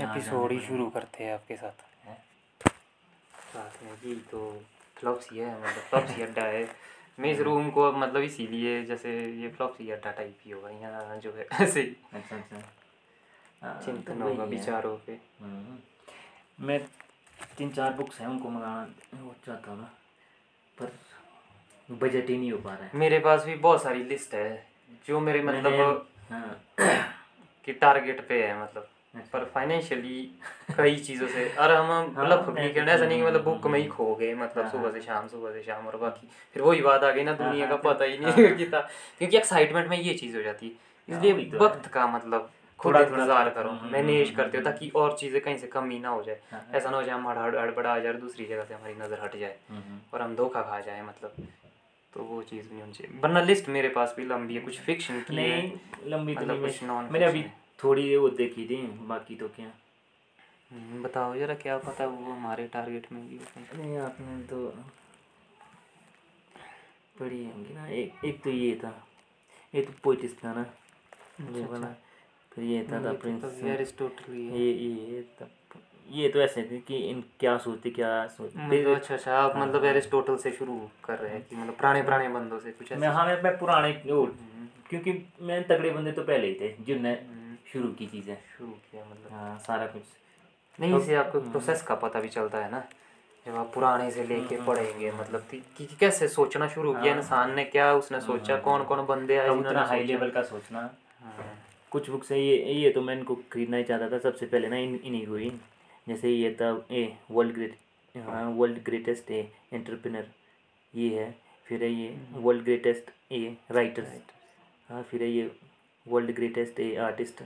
Episode ही शुरू करते हैं आपके साथ। हैं? साथ में जी तो फ्लॉप्सी है मतलब फ्लॉप्सी अड्डा है। मैं इस रूम को मतलब इसीलिए जैसे ये फ्लॉप्सी अड्डा टाइप ही होगा यहाँ जो है ऐसे ही। अच्छा अच्छा। हाँ, चिंतन तो होगा है। विचारों पे। हम्म। मैं तीन चार बुक्स हैं उनको मंगाना वो चाहता हूँ ना पर बजट ही नहीं हो पा रहा है। मेरे पास भी बहुत सारी लिस्ट है जो मेरे मतलब हाँ। कि टारगेट पे है मतलब। पर फाइनेंशियली कई चीज़ों से। और हम मतलब हाँ, नहीं करना ऐसा नहीं कि मतलब बुक में ही खो गए मतलब हाँ, सुबह हाँ। से शाम सुबह से शाम और बाकी। फिर वही बात आ गई ना हाँ, दुनिया का हाँ, पता ही हाँ, नहीं हाँ। कि था। क्योंकि एक्साइटमेंट में ये चीज़ हो जाती है। हाँ, इसलिए तो है। वक्त का मतलब खुद इंतज़ार करो हम्म, मैनेज हम्म, करते हो हम्म, ताकि और चीज़ें कहीं से कमी ना हो जाए। हाँ, ऐसा ना हो जाए हड़- हड़बड़ा आ जाए दूसरी जगह से हमारी नज़र हट जाए हम्म, हम्म। और हम धोखा खा जाए मतलब। तो वो चीज़ नहीं होनी चाहिए। वरना लिस्ट मेरे पास भी लंबी है कुछ फिक्शन की नहीं लंबी तो मतलब नहीं मैंने अभी थोड़ी वो देखी थी बाकी तो क्या। हम्म, बताओ जरा क्या पता वो हमारे टारगेट में भी नहीं आपने तो पढ़ी होंगी ना एक एक तो ये था। ये तो पोइटिस था ना ये अच्छा, वाला। फिर ये था था तो प्रिंस। एरिस्टोटल ये ये तब ये तो ऐसे थे कि इन क्या सोचते क्या सोचते। मतलब अच्छा अच्छा आप हाँ, मतलब हाँ। एरिस्टोटल से शुरू कर रहे हैं कि मतलब पुराने पुराने बंदों से कुछ मैं हाँ मैं, मैं पुराने हम्म, क्योंकि मैं तगड़े बंदे तो पहले ही थे जिनने हम्म, शुरू की चीज़ें। शुरू किया मतलब। हाँ सारा कुछ। नहीं तो- इसे आपको हम्म। प्रोसेस का पता भी चलता है ना जब आप पुराने से लेके हम्म, पढ़ेंगे मतलब कि, कैसे सोचना शुरू किया हाँ। इंसान ने क्या उसने सोचा हाँ, कौन कौन बंदे आए उतना हाई लेवल का सोचना। हाँ, कुछ बुक्स है ये ये तो मैं इनको खरीदना ही चाहता था सबसे पहले ना इन इन्हीं को ही। जैसे ये था ए वर्ल्ड ग्रेट हाँ वर्ल्ड ग्रेटेस्ट ए एंटरप्रेनर ये है। फिर है ये वर्ल्ड ग्रेटेस्ट ए राइटर हाँ फिर है ये वर्ल्ड ग्रेटेस्ट ए आर्टिस्ट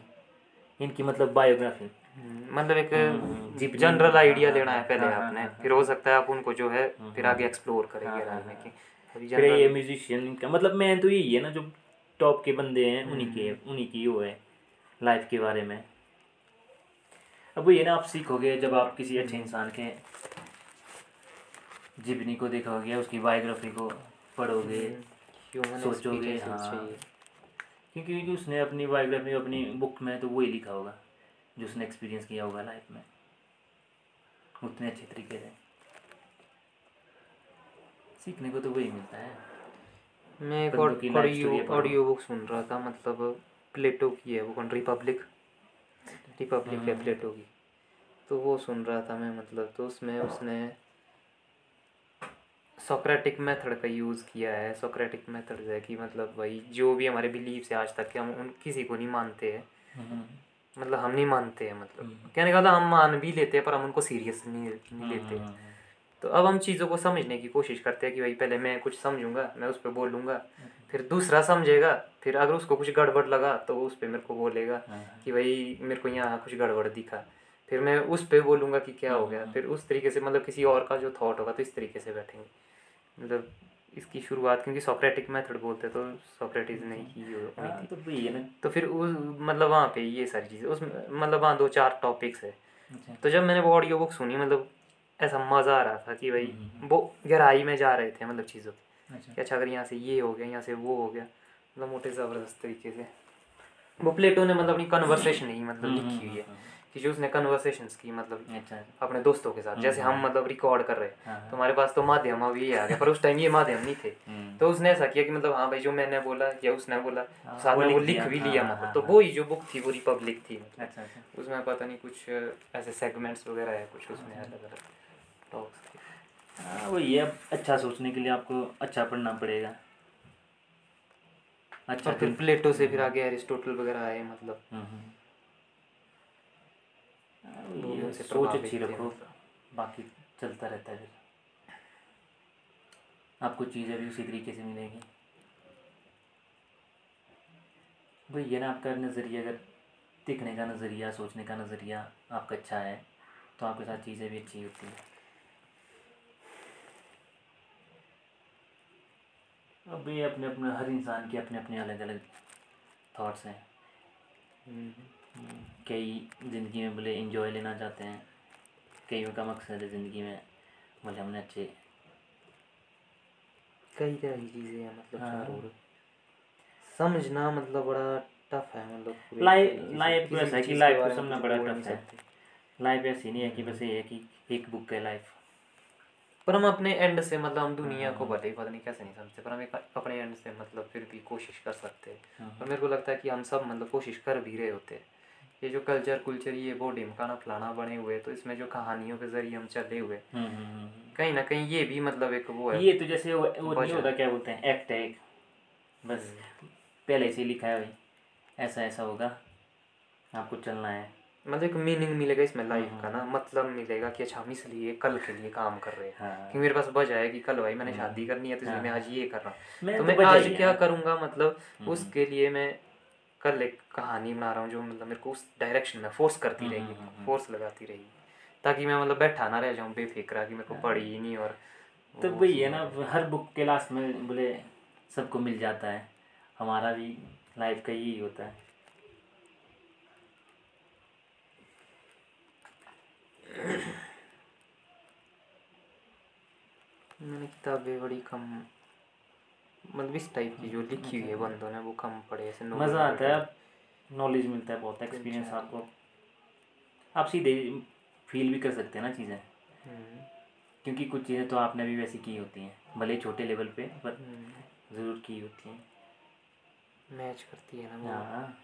इनकी मतलब बायोग्राफी हम्म, मतलब एक हम्म, जनरल आइडिया लेना है पहले हाँ, हाँ, आपने। हाँ, फिर हो सकता है आप उनको जो है फिर हम्म, आगे एक्सप्लोर करेंगे कि फिर ये म्यूजिशियन इनका मतलब मैं तो यही है ना जो टॉप के बंदे हैं उन्हीं के उन्हीं की वो है लाइफ के बारे में। अब वो ये ना आप सीखोगे जब आप किसी अच्छे इंसान के जीवनी को देखोगे उसकी बायोग्राफी को पढ़ोगे सोचोगे, हाँ। क्योंकि क्योंकि उसने अपनी बायोग्राफी अपनी बुक में तो वही लिखा होगा जो उसने एक्सपीरियंस किया होगा लाइफ में। उतने अच्छे तरीके से। सीखने को तो वही मिलता है। मैं एक ऑडियो ऑडियो बुक सुन रहा था मतलब प्लेटो की है वो कौन रिपब्लिक रिपब्लिक है। प्लेटो की। तो वो सुन रहा था मैं मतलब तो उसमें उसने सोक्रेटिक मेथड का यूज़ किया है सोक्रेटिक मेथड है कि मतलब भाई जो भी हमारे बिलीव से आज तक के हम उन किसी को नहीं मानते हैं। मतलब हम नहीं मानते हैं मतलब। हम्म। कहने का मतलब हम मान भी लेते हैं पर हम उनको सीरियस नहीं नहीं लेते। तो अब हम चीज़ों को समझने की कोशिश करते हैं कि भाई पहले मैं कुछ समझूँगा मैं उस पर बोलूँगा फिर दूसरा समझेगा फिर अगर उसको कुछ गड़बड़ लगा तो उस पर मेरे को बोलेगा कि भाई मेरे को यहाँ कुछ गड़बड़ दिखा। फिर मैं उस पर बोलूँगा कि क्या हो गया। फिर उस तरीके से मतलब किसी और का जो थॉट होगा तो इस तरीके से बैठेंगे। मतलब इसकी शुरुआत क्योंकि सोक्रेटिक मेथड बोलते हैं, तो सोक्रेटिस ने की हुई हाँ थी। तो वही है ना। तो फिर उस मतलब वहाँ पे ये सारी चीज़ें उस मतलब वहाँ दो चार टॉपिक्स है तो जब मैंने वो ऑडियो बुक सुनी मतलब ऐसा मज़ा आ रहा था कि भाई हम्म। वो गहराई में जा रहे थे मतलब चीज़ों की अच्छा। कि अच्छा अगर यहाँ से ये हो गया यहाँ से वो हो गया मतलब मोटे ज़बरदस्त तरीके से। वो प्लेटो ने मतलब अपनी कन्वर्सेशन ही मतलब लिखी हुई है। कि जो उसने कन्वर्सेशंस की मतलब अच्छा अपने दोस्तों के साथ जैसे हम मतलब रिकॉर्ड कर रहे हैं। हाँ तो हमारे पास तो माध्यम अभी ये आ गया पर उस टाइम ये माध्यम नहीं थे। हम्म। तो उसने ऐसा किया कि मतलब हाँ भाई जो मैंने बोला या उसने बोला हाँ, साथ में वो लिख भी हाँ, लिया हाँ, मतलब। हाँ, तो हाँ। वो ही जो बुक थी वो रिपब्लिक थी मतलब। अच्छा अच्छा। उसमें पता नहीं कुछ ऐसे सेगमेंट्स वगैरह है कुछ उसमें अलग अलग टॉक्स हाँ है। अब अच्छा सोचने के लिए आपको अच्छा पढ़ना पड़ेगा। अच्छा फिर फिर प्लेटो से फिर आगे एरिस्टोटल वगैरह आए मतलब। उनसे सोच अच्छी रखो। बाकी चलता रहता है फिर। आपको चीज़ें भी उसी तरीके से मिलेंगी। वही है ना आपका नज़रिया अगर दिखने का नज़रिया सोचने का नज़रिया आपका अच्छा है तो आपके साथ चीज़ें भी अच्छी होती हैं। अब ये अपने अपने हर इंसान के अपने अपने अलग अलग थॉट्स हैं। हम्म। कई ज़िंदगी में बोले इंजॉय लेना चाहते हैं कईयों का मकसद है ज़िंदगी में बोले हमने अच्छे कई तरह की चीज़ें हैं मतलब हाँ। समझना मतलब बड़ा टफ है मतलब लाइफ लाइफ तो ऐसा है कि लाइफ को समझना बड़ा टफ है। लाइफ ऐसी नहीं है कि बस ये है कि एक बुक है लाइफ पर हम अपने एंड से मतलब हम दुनिया को भले ही पता नहीं कैसे नहीं समझते पर हम एक अपने एंड से मतलब फिर भी कोशिश कर सकते हैं। और मेरे को लगता है कि हम सब मतलब कोशिश कर भी रहे होते हैं। ये जो कल्चर कुल्चर ये वो ढिमकाना फलाना बने हुए तो इसमें जो कहानियों के ज़रिए हम चले हुए कहीं ना कहीं ये भी मतलब एक वो है। ये तो जैसे वो, वो नहीं होता क्या बोलते हैं एक्ट है एक। बस पहले से लिखा है भाई। ऐसा ऐसा होगा। आपको चलना है। मतलब एक मीनिंग मिलेगा इसमें लाइफ का ना। मतलब मिलेगा कि अच्छा हम इसलिए कल के लिए काम कर रहे हैं। हाँ। कि मेरे पास वजह है कि कल भाई मैंने शादी करनी है तो इसलिए मैं आज ये कर रहा हूँ। तो तो मैं आज क्या है। करूँगा? मतलब उसके लिए मैं कल एक कहानी बना रहा हूँ जो मतलब मेरे को उस डायरेक्शन में फोर्स करती रहेगी फोर्स लगाती रहेगी ताकि मैं मतलब बैठा ना रह जाऊँ बेफिक्रा कि मेरे को पढ़ी ही नहीं और तो वही है ना हर बुक के लास्ट में बोले सबको मिल जाता है। हमारा भी लाइफ का यही होता है। मैंने किताबें बड़ी कम मतलब इस टाइप की जो लिखी हुई है बंदों ने वो कम पढ़े ऐसे मज़ा आता है नॉलेज मिलता है बहुत एक्सपीरियंस आपको। आप सीधे फील भी कर सकते हैं ना चीज़ें। हम्म, क्योंकि कुछ चीज़ें तो आपने भी वैसी की होती हैं भले छोटे लेवल पे पर हम्म, ज़रूर की होती हैं। मैच करती है ना हाँ।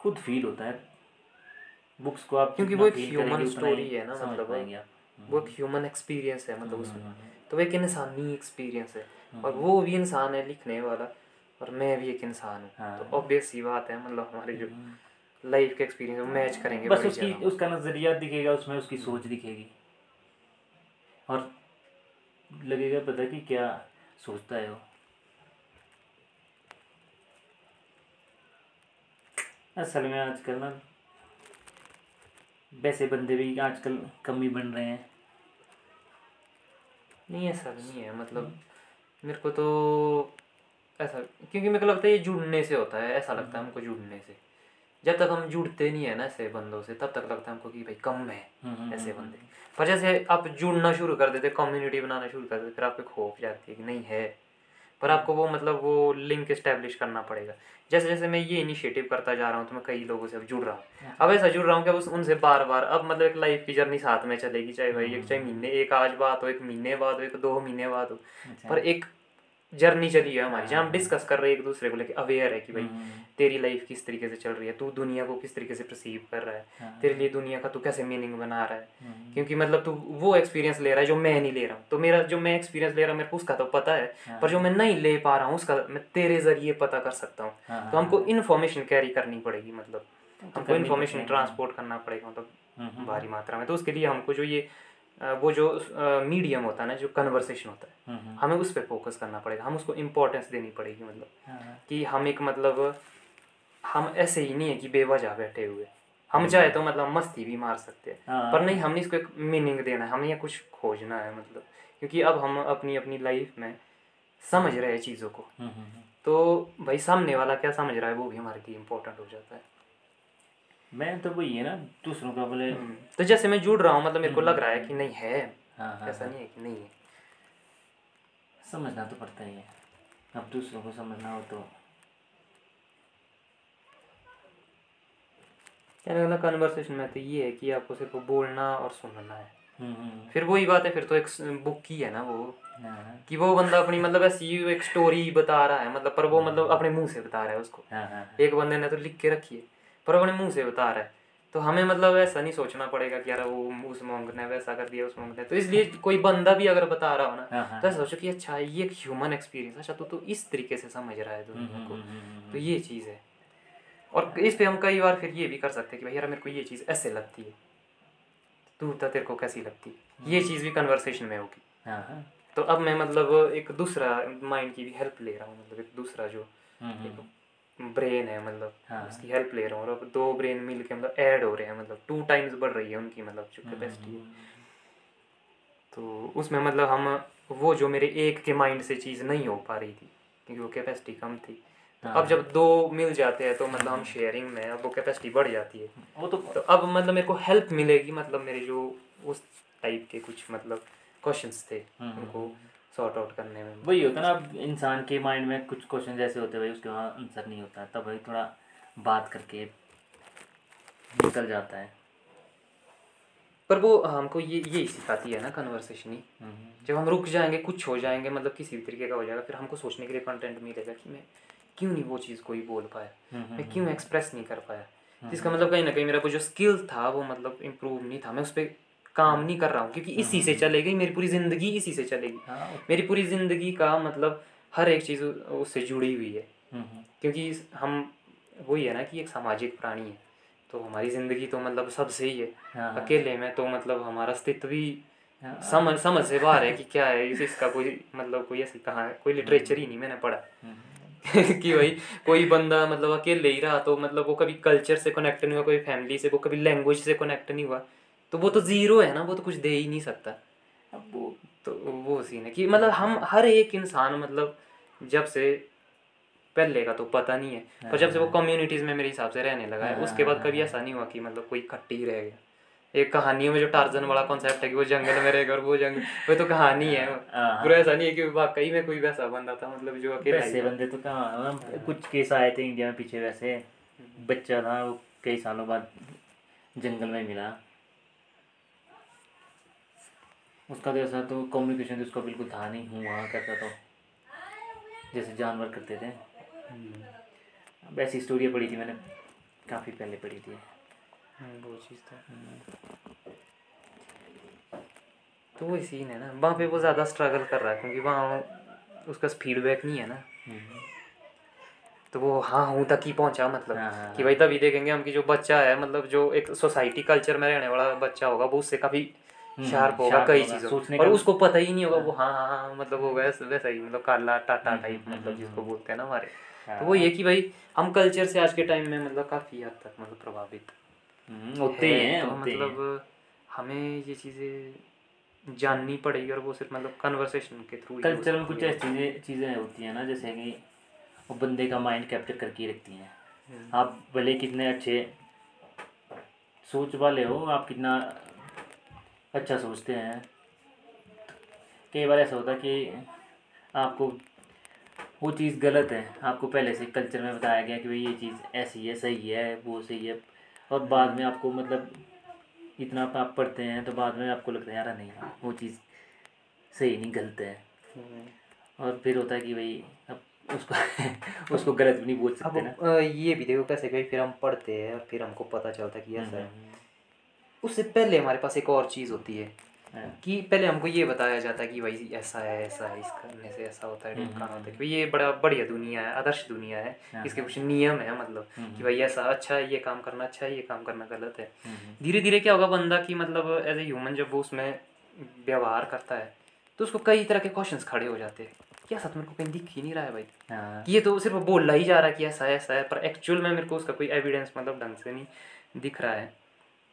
खुद फील होता है। बुक्स को आप क्योंकि वो एक करेंगे उतना ही ना, मतलब वो- वो एक ह्यूमन एक्सपीरियंस है मतलब उसमें। हम्म, तो वो एक इंसानी एक्सपीरियंस है। और वो भी इंसान है लिखने वाला और मैं भी एक इंसान हूँ। हाँ। तो ऑब्वियस ही बात है मतलब हमारे जो लाइफ के एक्सपीरियंस मैच करेंगे बस उसकी उसका नज़रिया दिखेगा उसमें उसकी सोच दिखेगी। और लगेगा पता कि क्या सोचता है वो। असल में आजकल ना वैसे बंदे भी आजकल कम ही बन रहे हैं। नहीं ऐसा नहीं है मतलब मेरे को तो ऐसा क्योंकि मेरे को लगता है ये जुड़ने से होता है ऐसा लगता है हमको जुड़ने से। जब तक हम जुड़ते नहीं है ना ऐसे बंदों से तब तक लगता है हमको कि भाई कम है ऐसे बंदे। पर जैसे आप जुड़ना शुरू कर देते कम्युनिटी बनाना शुरू कर देते फिर आपको खोफ जाती है कि नहीं है पर आपको वो मतलब वो लिंक इस्टेब्लिश करना पड़ेगा। जैसे जैसे मैं ये इनिशिएटिव करता जा रहा हूँ तो मैं कई लोगों से अब जुड़ रहा हूँ। अब ऐसा जुड़ रहा हूँ कि अब उनसे बार बार अब मतलब एक लाइफ की जर्नी साथ में चलेगी चाहे भाई एक चाहे महीने एक आज बात हो एक महीने बाद हो एक दो महीने बाद हो। अच्छा। पर एक जर्नी चली है हमारी जहाँ हम डिस्कस कर रहे हैं एक दूसरे को लेके अवेयर है कि भाई तेरी लाइफ किस तरीके से चल रही है तू दुनिया को किस तरीके से परसीव कर रहा है हाँ। तेरे लिए दुनिया का तू कैसे मीनिंग बना रहा है? हम्म। क्योंकि मतलब तू वो एक्सपीरियंस ले रहा है जो मैं नहीं ले रहा हूँ। तो मेरा जो मैं एक्सपीरियंस ले रहा हूँ मेरे को उसका तो पता है हाँ। पर जो मैं नहीं ले पा रहा हूँ उसका मैं तेरे ज़रिए पता कर सकता हूँ। हाँ, तो हमको इन्फॉर्मेशन कैरी करनी पड़ेगी मतलब हमको करनी इन्फॉर्मेशन ट्रांसपोर्ट करना पड़ेगा मतलब हम्म, भारी मात्रा में। तो उसके लिए हमको जो ये वो जो मीडियम होता है ना जो कन्वर्सेशन होता है हम्म, हम्म, हमें उस पर फोकस करना पड़ेगा हम उसको इम्पोर्टेंस देनी पड़ेगी मतलब हाँ, कि हम एक मतलब हम ऐसे ही नहीं है कि बेवजह बैठे हुए। हम चाहे तो मतलब मस्ती भी मार सकते हैं हाँ। पर नहीं हमने इसको एक मीनिंग देना है हमें ये कुछ खोजना है मतलब क्योंकि अब हम अपनी अपनी लाइफ में समझ रहे हैं चीज़ों को। हम्म, हम्म, हम्म। तो भाई सामने वाला क्या समझ रहा है वो भी हमारे लिए इम्पोर्टेंट हो जाता है। मैं तो वही है ना दूसरों का बोले हम्म, तो जैसे मैं जुड़ रहा हूँ मतलब मेरे को लग रहा है कि नहीं है। हाँ हाँ ऐसा नहीं है कि नहीं है। समझना तो पड़ता ही है। अब दूसरों को समझना हो तो। कहने वाला कन्वर्सेशन में तो ये है कि आपको सिर्फ़ बोलना और सुनना है। हम्म, हम्म, फिर वही बात है फिर तो एक बुक की है ना वो। हाँ, हाँ, कि वो बंदा अपनी मतलब ऐसी एक स्टोरी बता रहा है मतलब पर वो मतलब अपने मुँह से बता रहा है उसको। हाँ, हाँ, एक बंदे ने तो लिख के रखी है। पर अपने मुँह से बता रहा है। तो हमें मतलब ऐसा नहीं सोचना पड़ेगा कि यार वो उस मोंग ने वैसा कर दिया उस मोंग ने। तो इसलिए कोई बंदा भी अगर बता रहा हो ना हाँ, हाँ, तो ऐसा सोचो कि अच्छा ये एक ह्यूमन एक्सपीरियंस अच्छा तो तू इस तरीके से समझ रहा है हम्म, दुनिया को। हम्म, हम्म, हम्म, तो ये चीज़ है। और इस पे हम कई बार फिर ये भी कर सकते हैं कि भाई यार मेरे को ये चीज़ ऐसे लगती है। तू बता तेरे को कैसी लगती? है ये चीज़ भी कन्वर्सेशन में होगी। हाँ, तो अब मैं मतलब एक दूसरा माइंड की भी हेल्प ले रहा हूँ मतलब एक दूसरा जो हम्म, हम्म, ब्रेन है मतलब हाँ। उसकी हेल्प ले रहा हूँ और अब दो ब्रेन मिल के मतलब ऐड हो रहे हैं मतलब टू टाइम्स बढ़ रही है उनकी मतलब जो कैपेसिटी है तो उसमें मतलब हम वो जो मेरे एक के माइंड से चीज़ नहीं हो पा रही थी क्योंकि वो कैपेसिटी कम थी। तो अब जब दो मिल जाते हैं तो मतलब हम शेयरिंग में अब वो कैपेसिटी बढ़ जाती है। वो तो तो अब मतलब मेरे को हेल्प मिलेगी मतलब मेरे जो उस टाइप के कुछ मतलब क्वेश्चंस थे उनको। सॉर्ट आउट करने में। वही होता है ना इंसान के माइंड में कुछ क्वेश्चन ऐसे होते हैं भाई उसके वहाँ आंसर नहीं होता तब भाई थोड़ा बात करके निकल जाता है। पर वो हमको ये यही सिखाती है ना कन्वर्सेशन ही। हम्म, जब हम रुक जाएँगे कुछ हो जाएँगे मतलब किसी भी तरीके का हो जाएगा फिर हमको सोचने के लिए कंटेंट मिलेगा कि मैं क्यों नहीं वो चीज़ कोई बोल पाया? हम्म, मैं क्यों एक्सप्रेस नहीं कर पाया? जिसका मतलब कहीं ना कहीं मेरा वो जो स्किल था वो मतलब इम्प्रूव नहीं था। मैं उस पर काम नहीं कर रहा हूँ क्योंकि इसी से चलेगी मेरी पूरी ज़िंदगी इसी से चलेगी। हाँ, मेरी पूरी ज़िंदगी का मतलब हर एक चीज़ उससे जुड़ी हुई है। हम्म, हम्म, क्योंकि हम वही है ना कि एक सामाजिक प्राणी है तो हमारी ज़िंदगी तो मतलब सबसे ही है। हाँ, अकेले में तो मतलब हमारा अस्तित्व भी हाँ, समझ समझ से बाहर है कि क्या है इस इसका कोई मतलब कोई ऐसी कहाँ है कोई लिटरेचर ही नहीं मैंने पढ़ा। हम्म, कि भाई कोई बंदा मतलब अकेले ही रहा तो मतलब वो कभी कल्चर से कनेक्ट नहीं हुआ कोई फैमिली से वो कभी लैंग्वेज से कनेक्ट नहीं हुआ। तो वो तो ज़ीरो है ना वो तो कुछ दे ही नहीं सकता। अब वो तो वो सीन है कि मतलब हम हर एक इंसान मतलब जब से पहले का तो पता नहीं है पर जब से वो कम्युनिटीज में मेरे हिसाब से रहने लगा है उसके बाद कभी ऐसा नहीं हुआ कि मतलब कोई ही रह गया। एक कहानियों में जो टार्जन वाला कॉन्सेप्ट है कि वो जंगल में रहेगा और वो जंगल वो तो कहानी है। हाँ, पूरा ऐसा नहीं है कि वाकई में कोई वैसा बंदा था मतलब जो अकेला वैसे बंदे तो कहाँ कुछ केस आए थे इंडिया में पीछे वैसे। बच्चा था वो कई सालों बाद जंगल में मिला। उसका तो ऐसा तो कम्युनिकेशन तो उसका बिल्कुल था नहीं हूँ वहाँ करता तो। जैसे जानवर करते थे। अब ऐसी स्टोरी पढ़ी थी मैंने काफ़ी पहले पढ़ी थी। हम्म, वो चीज़ तो तो वही सीन है ना वहाँ पे वो ज़्यादा स्ट्रगल कर रहा है क्योंकि वहाँ उसका फीडबैक नहीं है ना। तो वो हाँ हूँ तक ही पहुँचा मतलब हाँ, हाँ, कि भाई तभी देखेंगे हम कि जो बच्चा है मतलब जो एक सोसाइटी कल्चर में रहने वाला बच्चा होगा वो उससे काफ़ी शार्प होगा कई चीज़ों और उसको पता ही नहीं होगा वो हाँ हाँ हाँ मतलब वो वैसा वैसा ही मतलब काला टाटा टाइप मतलब जिसको बोलते हैं ना हमारे। तो वो ये कि भाई हम कल्चर से आज के टाइम में मतलब काफ़ी हद तक मतलब प्रभावित हम्म, होते ही हैं तो होते ही हैं मतलब हमें ये चीज़ें जाननी पड़ेगी और वो सिर्फ़ मतलब कन्वर्सेशन के थ्रू कल्चर में कुछ ऐसी चीज़ें चीज़ें होती हैं ना जैसे कि वो बंदे का माइंड कैप्चर करके ही रखती हैं। हम्म। आप भले कितने अच्छे सोच वाले हो आप कितना अच्छा सोचते हैं। कई बार ऐसा होता है कि आपको वो चीज़ गलत है। आपको पहले से कल्चर में बताया गया कि भाई ये चीज़ ऐसी है सही है वो सही है। और बाद में आपको मतलब इतना आप पढ़ते हैं तो बाद में आपको लगता है यार नहीं वो चीज़ सही नहीं गलत है। हम्म। और फिर होता है कि भाई अब उसको उसको गलत भी नहीं बोल सकते ना। ये भी देखो कैसे भाई फिर हम पढ़ते हैं और फिर हमको पता चलता है कि ऐसा है। हम्म, उससे पहले हमारे पास एक और चीज़ होती है हाँ, कि पहले हमको ये बताया जाता है कि भाई ऐसा है ऐसा है इस करने से ऐसा होता है हम्म, होता है। कि ये बड़ा बढ़िया दुनिया है आदर्श दुनिया है। हाँ, इसके कुछ नियम है मतलब हम्म, कि भाई ऐसा अच्छा है ये काम करना अच्छा है ये काम करना गलत है। हम्म, धीरे धीरे क्या होगा बंदा कि मतलब एज ए ह्यूमन जब वो उसमें व्यवहार करता है तो उसको कई तरह के क्वेश्चन खड़े हो जाते हैं। क्या सच मेरे को कहीं दिख ही नहीं रहा है भाई? हाँ, कि ये तो सिर्फ़ बोल ही जा रहा है कि ऐसा है ऐसा है पर एक्चुअल में मेरे को उसका कोई एविडेंस मतलब ढंग से नहीं दिख रहा है।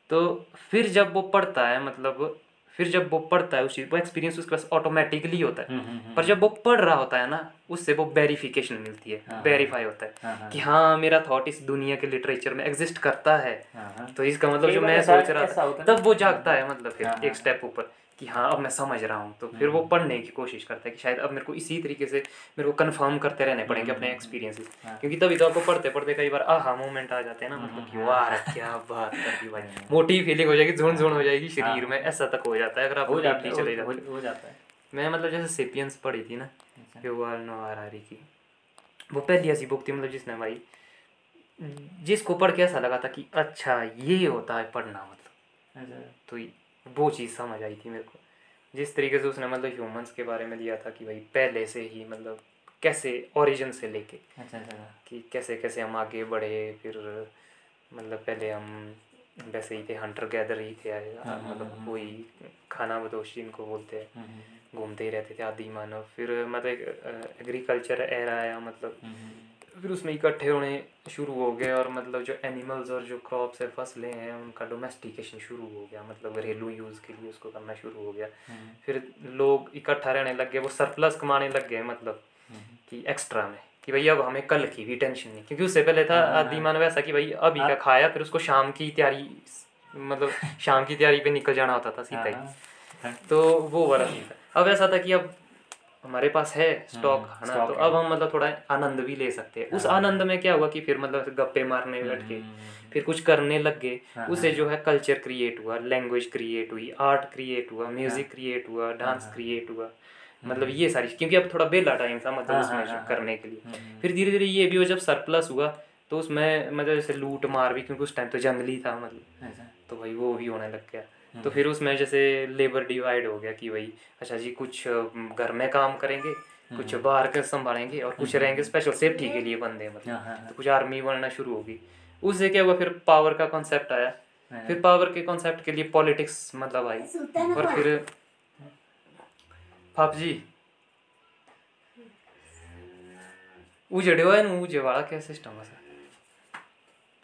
तो फिर जब वो पढ़ता है मतलब फिर जब वो पढ़ता है उस चीज़ वो एक्सपीरियंस उसके पास ऑटोमेटिकली होता है हम्म, हम्म, हम्म, पर जब वो पढ़ रहा होता है ना उससे वो वेरिफिकेशन मिलती है हाँ। वेरीफाई होता है हाँ, हाँ, कि हाँ मेरा थॉट इस दुनिया के लिटरेचर में एग्जिस्ट करता है हाँ, हाँ, तो इसका मतलब जो मैं सोच रहा था होता है। तब वो जागता है मतलब फिर हाँ, एक हाँ। स्टेप ऊपर कि हाँ अब मैं समझ रहा हूँ। तो फिर वो पढ़ने की कोशिश करता है कि शायद अब मेरे को इसी तरीके से मेरे को कंफर्म करते रहने पड़ेंगे अपने एक्सपीरियंसेस हाँ। क्योंकि तभी तो आपको पढ़ते पढ़ते कई बार आहा मोमेंट आ जाते हैं ना मतलब कि वाह क्या बात कर दी भाई। मोटी फीलिंग हो जाएगी झुण झुण हो जाएगी शरीर में ऐसा तक हो जाता है अगर आप हो जाता चले जाते हो हो जाता है। मैं मतलब जैसे सेपियंस पढ़ी थी ना अच्छा। युval नोआ हरारी की। वो पहली ऐसी बुक थी मतलब जिसने भाई जिसको पढ़ के ऐसा लगा था कि अच्छा ये होता है पढ़ना मतलब। अच्छा, तो वो चीज़ समझ आई थी मेरे को। जिस तरीके से उसने मतलब ह्यूमंस के बारे में दिया था कि भाई पहले से ही मतलब कैसे ओरिजिन से लेके अच्छा अच्छा कि कैसे कैसे हम आगे बढ़े फिर मतलब पहले हम वैसे ही थे हंटर गैदर ही थे हाँ, हाँ, मतलब हाँ। वही खाना बदोश जिनको बोलते हैं हम्म, हम्म, घूमते ही रहते थे आदि मानव। फिर मतलब एग्रीकल्चर एरा आया मतलब हम्म, फिर उसमें इकट्ठे होने शुरू हो गए और मतलब जो एनिमल्स और जो क्रॉप्स है फ़सलें हैं उनका डोमेस्टिकेशन शुरू हो गया। मतलब घरेलू यूज़ के लिए उसको करना शुरू हो गया। हम्म, फिर लोग इकट्ठा रहने लग गए वो सरप्लस कमाने लग गए मतलब हम्म, कि एक्स्ट्रा में कि भाई अब हमें कल की भी टेंशन नहीं। क्योंकि उससे पहले था हाँ, आदि मानव ऐसा कि भाई अभी का खाया फिर उसको शाम की तैयारी मतलब शाम की तैयारी पे निकल जाना होता था सीधा ही हाँ, हाँ, तो वो वाला सीन था। अब ऐसा था कि अब हमारे पास है स्टॉक हम्म, है ना? तो अब हम मतलब थोड़ा आनंद भी ले सकते हैं। उस आनंद में क्या हुआ कि फिर मतलब गप्पे मारने बैठ के फिर कुछ करने लग गए। हाँ, उससे जो है कल्चर क्रिएट हुआ लैंग्वेज क्रिएट हुई आर्ट क्रिएट हुआ हाँ। म्यूज़िक क्रिएट हुआ डांस क्रिएट हुआ। मतलब ये सारी क्योंकि अब थोड़ा बेला टाइम था मतलब हाँ, उसमें हाँ, हाँ, करने के लिए। हम्म, फिर धीरे धीरे ये भी हो जब सरप्लस हुआ तो उसमें मतलब जैसे लूट मार भी क्योंकि उस टाइम तो जंगली था मतलब। तो भाई वो भी होने लग गया। हम्म। तो फिर उसमें जैसे लेबर डिवाइड हो गया कि भाई अच्छा जी कुछ घर में काम करेंगे कुछ हम्म। बाहर के संभालेंगे और कुछ रहेंगे स्पेशल सेफ्टी के लिए बंदे मतलब। हाँ, हाँ, तो कुछ आर्मी बनना शुरू होगी उससे क्या हुआ फिर पावर का कॉन्सेप्ट आया। हाँ। फिर पावर के कॉन्सेप्ट के लिए पॉलिटिक्स मतलब आई। और फिर फाप जी। उजड़े हुआ है ना उजे वाला क्या सिस्टम है सर?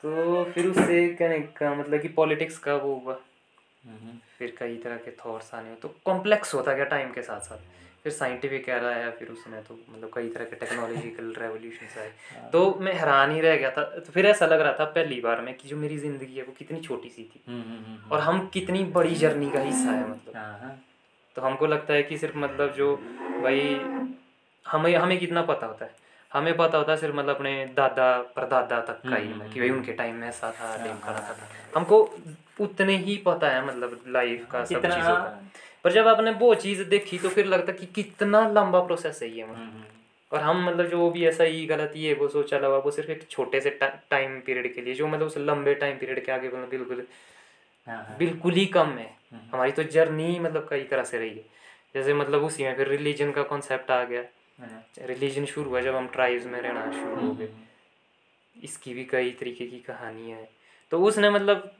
तो फिर उससे कहने का मतलब कि पॉलिटिक्स का वो हुआ। हम्म, फिर कई तरह के थॉट्स आने तो कॉम्प्लेक्स होता गया टाइम के साथ साथ फिर साइंटिफिक एरा आया फिर उसमें तो मतलब कई तरह के टेक्नोलॉजिकल रेवोल्यूशन आए। तो मैं हैरान ही रह गया था। तो फिर ऐसा लग रहा था पहली बार में कि जो मेरी ज़िंदगी है वो कितनी छोटी सी थी। हम्म, हम्म, हम्म, और हम कितनी बड़ी जर्नी का हिस्सा है मतलब। हाँ, हाँ, तो हमको लगता है कि सिर्फ़ मतलब जो भाई हमें हमें कितना पता होता है। हमें पता होता सिर्फ़ मतलब अपने दादा परदादा तक का ही कि भाई उनके टाइम में ऐसा था टाइम का था। हमको उतने ही पता है मतलब लाइफ का सब चीज़ों का। पर जब आपने वो चीज़ देखी तो फिर लगता कि कितना लंबा प्रोसेस है ये मतलब। हम्म, हम्म, और हम मतलब जो भी ऐसा ही गलत ये वो सोचा लगा वो सिर्फ़ एक छोटे से टाइम पीरियड के लिए जो मतलब उस लंबे टाइम पीरियड के आगे मतलब बिल्कुल हाँ, हाँ, बिल्कुल ही कम है। हमारी तो जर्नी मतलब कई तरह से रही है। जैसे मतलब उसी में फिर रिलीजन का कॉन्सेप्ट आ गया। हाँ, रिलीजन शुरू हुआ जब हम ट्राइब्स में रहना शुरू हो गए हम्म, इसकी भी कई तरीके की कहानी है। तो उसने मतलब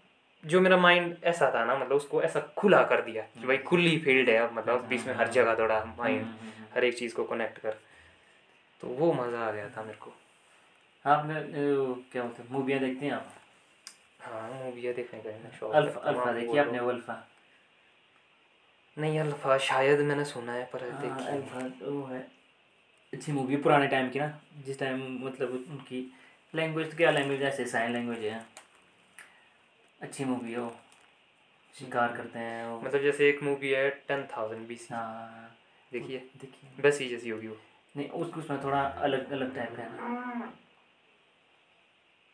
जो मेरा माइंड ऐसा था ना मतलब उसको ऐसा खुला कर दिया कि भाई खुली फ़ील्ड है अब मतलब बीच में हर जगह थोड़ा माइंड हर एक चीज़ को कनेक्ट कर। तो वो मज़ा आ गया था मेरे को। आपने क्या बोलते हैं मूवियाँ देखते हैं आप? हाँ मूवियाँ देखने का शौक अल्फ़ा अल्फ़ा देखी आपने वो अल्फ़ा? नहीं अल्फ़ा शायद मैंने सुना है पर हाँ, देखी अल्फ़ा वो है। अच्छी मूवी है पुराने टाइम की ना जिस टाइम मतलब उनकी लैंग्वेज तो क्या लैंग्वेज ऐसे साइन लैंग्वेज है। अच्छी मूवी है वो शिकार करते हैं वो। मतलब जैसे एक मूवी है टेन थाउज़ेंड बी हाँ। देखिए। देखिए। बस ही जैसी होगी वो। नहीं उसको उसमें थोड़ा अलग अलग टाइप का है। ना